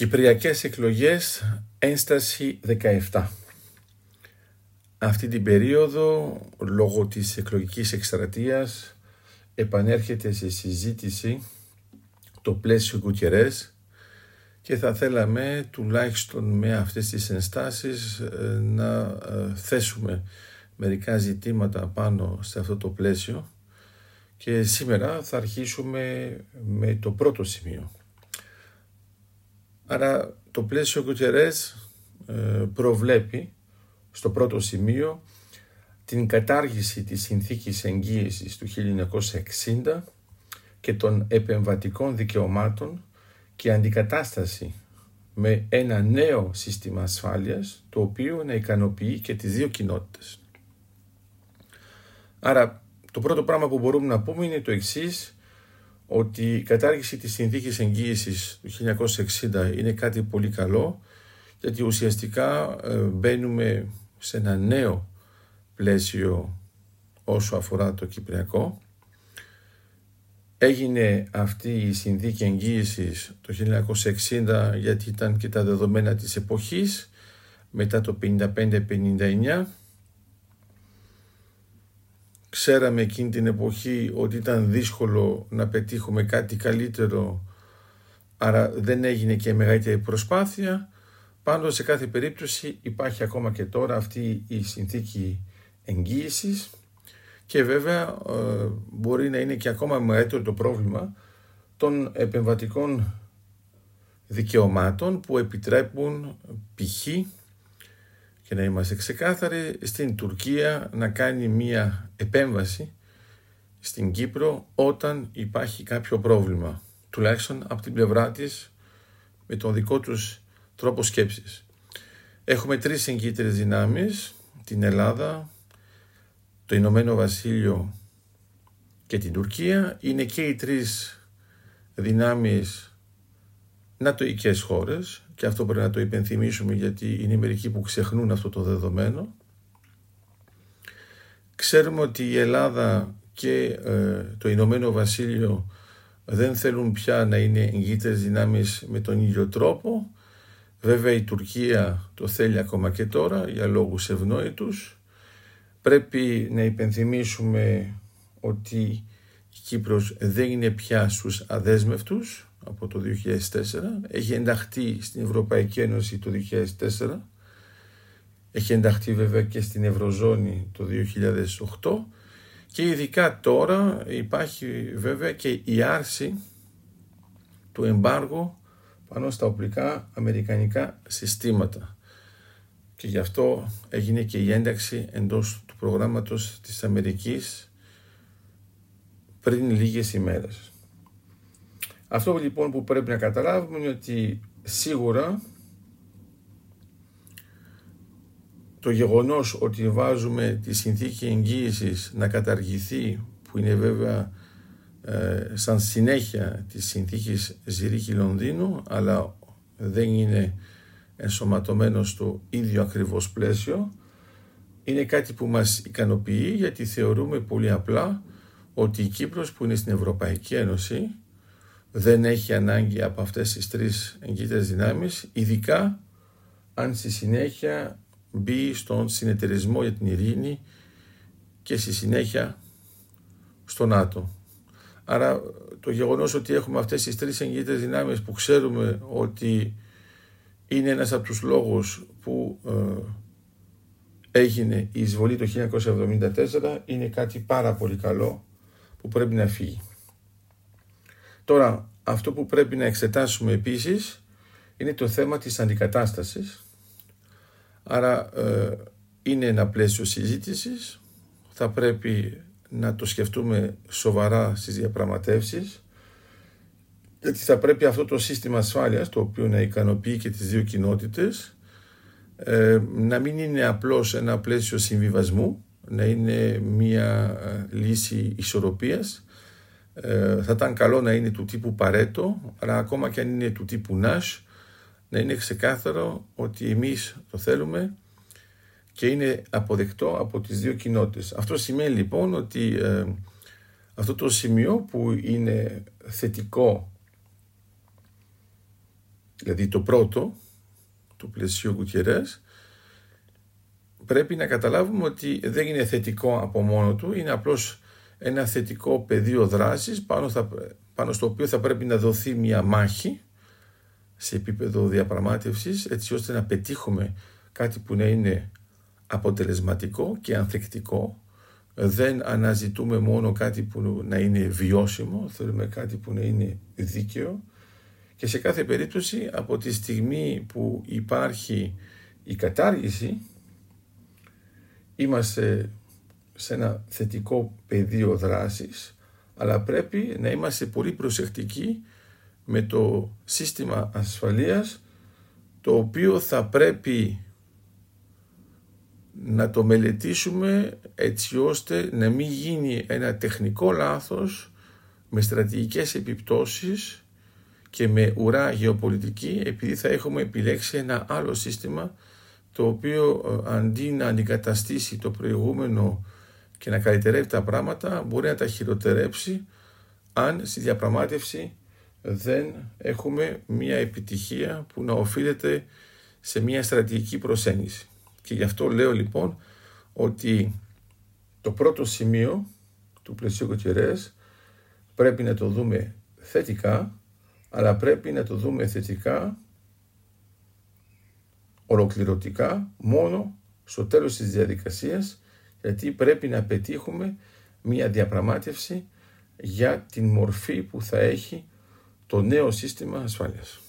Κυπριακές εκλογές, ένσταση 17. Αυτή την περίοδο, λόγω της εκλογικής εκστρατείας, επανέρχεται σε συζήτηση το πλαίσιο Κουκερές και θα θέλαμε τουλάχιστον με αυτές τις ενστάσεις ε, να ε, θέσουμε μερικά ζητήματα πάνω σε αυτό το πλαίσιο και σήμερα θα αρχίσουμε με το πρώτο σημείο. Άρα το πλαίσιο Κουτσερές ε, προβλέπει στο πρώτο σημείο την κατάργηση της συνθήκης εγγύησης του 1960 και των επεμβατικών δικαιωμάτων και αντικατάσταση με ένα νέο σύστημα ασφάλειας το οποίο να ικανοποιεί και τις δύο κοινότητες. Άρα το πρώτο πράγμα που μπορούμε να πούμε είναι το εξής ότι η κατάργηση της συνθήκης εγγύησης του 1960 είναι κάτι πολύ καλό γιατί ουσιαστικά ε, μπαίνουμε σε ένα νέο πλαίσιο όσο αφορά το Κυπριακό. Έγινε αυτή η συνθήκη εγγύησης το 1960 γιατί ήταν και τα δεδομένα της εποχής μετά το 55-59 Ξέραμε εκείνη την εποχή ότι ήταν δύσκολο να πετύχουμε κάτι καλύτερο, άρα δεν έγινε και μεγαλύτερη προσπάθεια. Πάντως σε κάθε περίπτωση υπάρχει ακόμα και τώρα αυτή η συνθήκη εγγύησης και βέβαια ε, μπορεί να είναι και ακόμα μεγαλύτερο το πρόβλημα των επεμβατικών δικαιωμάτων που επιτρέπουν π.χ και να είμαστε ξεκάθαροι στην Τουρκία να κάνει μία επέμβαση στην Κύπρο όταν υπάρχει κάποιο πρόβλημα τουλάχιστον από την πλευρά της με τον δικό τους τρόπο σκέψης. Έχουμε τρεις εγκύτερες δυνάμεις, την Ελλάδα, το Ηνωμένο Βασίλειο και την Τουρκία. Είναι και οι τρεις δυνάμεις νατοικές χώρες και αυτό πρέπει να το υπενθυμίσουμε γιατί είναι μερικοί που ξεχνούν αυτό το δεδομένο. Ξέρουμε ότι η Ελλάδα και ε, το Ηνωμένο Βασίλειο δεν θέλουν πια να είναι εγγύτες δυνάμεις με τον ίδιο τρόπο. Βέβαια η Τουρκία το θέλει ακόμα και τώρα για λόγους ευνόητους. Πρέπει να υπενθυμίσουμε ότι η Κύπρος δεν είναι πια στους αδέσμευτους από το 2004, έχει ενταχθεί στην Ευρωπαϊκή Ένωση το 2004, έχει ενταχθεί βέβαια και στην Ευρωζώνη το 2008 και ειδικά τώρα υπάρχει βέβαια και η άρση του εμπάργου πάνω στα οπλικά αμερικανικά συστήματα και γι' αυτό έγινε και η ένταξη εντός του προγράμματος της Αμερικής πριν λίγες ημέρες. Αυτό λοιπόν που πρέπει να καταλάβουμε είναι ότι σίγουρα το γεγονός ότι βάζουμε τη συνθήκη εγγύησης να καταργηθεί που είναι βέβαια ε, σαν συνέχεια της συνθήκης Ζηρίχη Λονδίνου αλλά δεν είναι ενσωματωμένο στο ίδιο ακριβώς πλαίσιο είναι κάτι που μας ικανοποιεί γιατί θεωρούμε πολύ απλά ότι η Κύπρος που είναι στην Ευρωπαϊκή Ένωση δεν έχει ανάγκη από αυτές τις τρεις εγκύτες δυνάμεις, ειδικά αν στη συνέχεια μπει στον συνεταιρισμό για την ειρήνη και στη συνέχεια στο ΝΑΤΟ. Άρα το γεγονός ότι έχουμε αυτές τις τρεις εγκύτες δυνάμεις που ξέρουμε ότι είναι ένας από τους λόγους που ε, έγινε η εισβολή το 1974 είναι κάτι πάρα πολύ καλό που πρέπει να φύγει. Τώρα, αυτό που πρέπει να εξετάσουμε επίσης είναι το θέμα της αντικατάστασης. Άρα ε, είναι ένα πλαίσιο συζήτησης. Θα πρέπει να το σκεφτούμε σοβαρά στις διαπραγματεύσεις γιατί θα πρέπει αυτό το σύστημα ασφάλειας το οποίο να ικανοποιεί και τις δύο κοινότητες ε, να μην είναι απλώς ένα πλαίσιο συμβιβασμού να είναι μια ε, λύση ισορροπίας ε, θα ήταν καλό να είναι του τύπου Παρέτο, αλλά ακόμα και αν είναι του τύπου Νάσ, να είναι ξεκάθαρο ότι εμείς το θέλουμε και είναι αποδεκτό από τις δύο κοινότητες. Αυτό σημαίνει λοιπόν ότι ε, αυτό το σημείο που είναι θετικό δηλαδή το πρώτο του πλαισίου Κουτιερές, πρέπει να καταλάβουμε ότι δεν είναι θετικό από μόνο του, είναι απλώς ένα θετικό πεδίο δράσης πάνω, πάνω στο οποίο θα πρέπει να δοθεί μια μάχη σε επίπεδο διαπραγμάτευσης έτσι ώστε να πετύχουμε κάτι που να είναι αποτελεσματικό και ανθεκτικό. Δεν αναζητούμε μόνο κάτι που να είναι βιώσιμο, θέλουμε κάτι που να είναι δίκαιο και σε κάθε περίπτωση από τη στιγμή που υπάρχει η κατάργηση είμαστε σε ένα θετικό πεδίο δράσης αλλά πρέπει να είμαστε πολύ προσεκτικοί με το σύστημα ασφαλείας το οποίο θα πρέπει να το μελετήσουμε έτσι ώστε να μην γίνει ένα τεχνικό λάθος με στρατηγικές επιπτώσεις και με ουρά γεωπολιτική επειδή θα έχουμε επιλέξει ένα άλλο σύστημα το οποίο ε, αντί να αντικαταστήσει το προηγούμενο και να καλυτερεύει τα πράγματα μπορεί να τα χειροτερέψει αν στη διαπραγμάτευση δεν έχουμε μια επιτυχία που να οφείλεται σε μια στρατηγική προσέγγιση. Και γι' αυτό λέω λοιπόν ότι το πρώτο σημείο του πλαισίου Κοκκερές πρέπει να το δούμε θετικά, αλλά πρέπει να το δούμε θετικά ολοκληρωτικά μόνο στο τέλος της διαδικασίας γιατί πρέπει να πετύχουμε μια διαπραγμάτευση για την μορφή που θα έχει το νέο σύστημα ασφάλειας.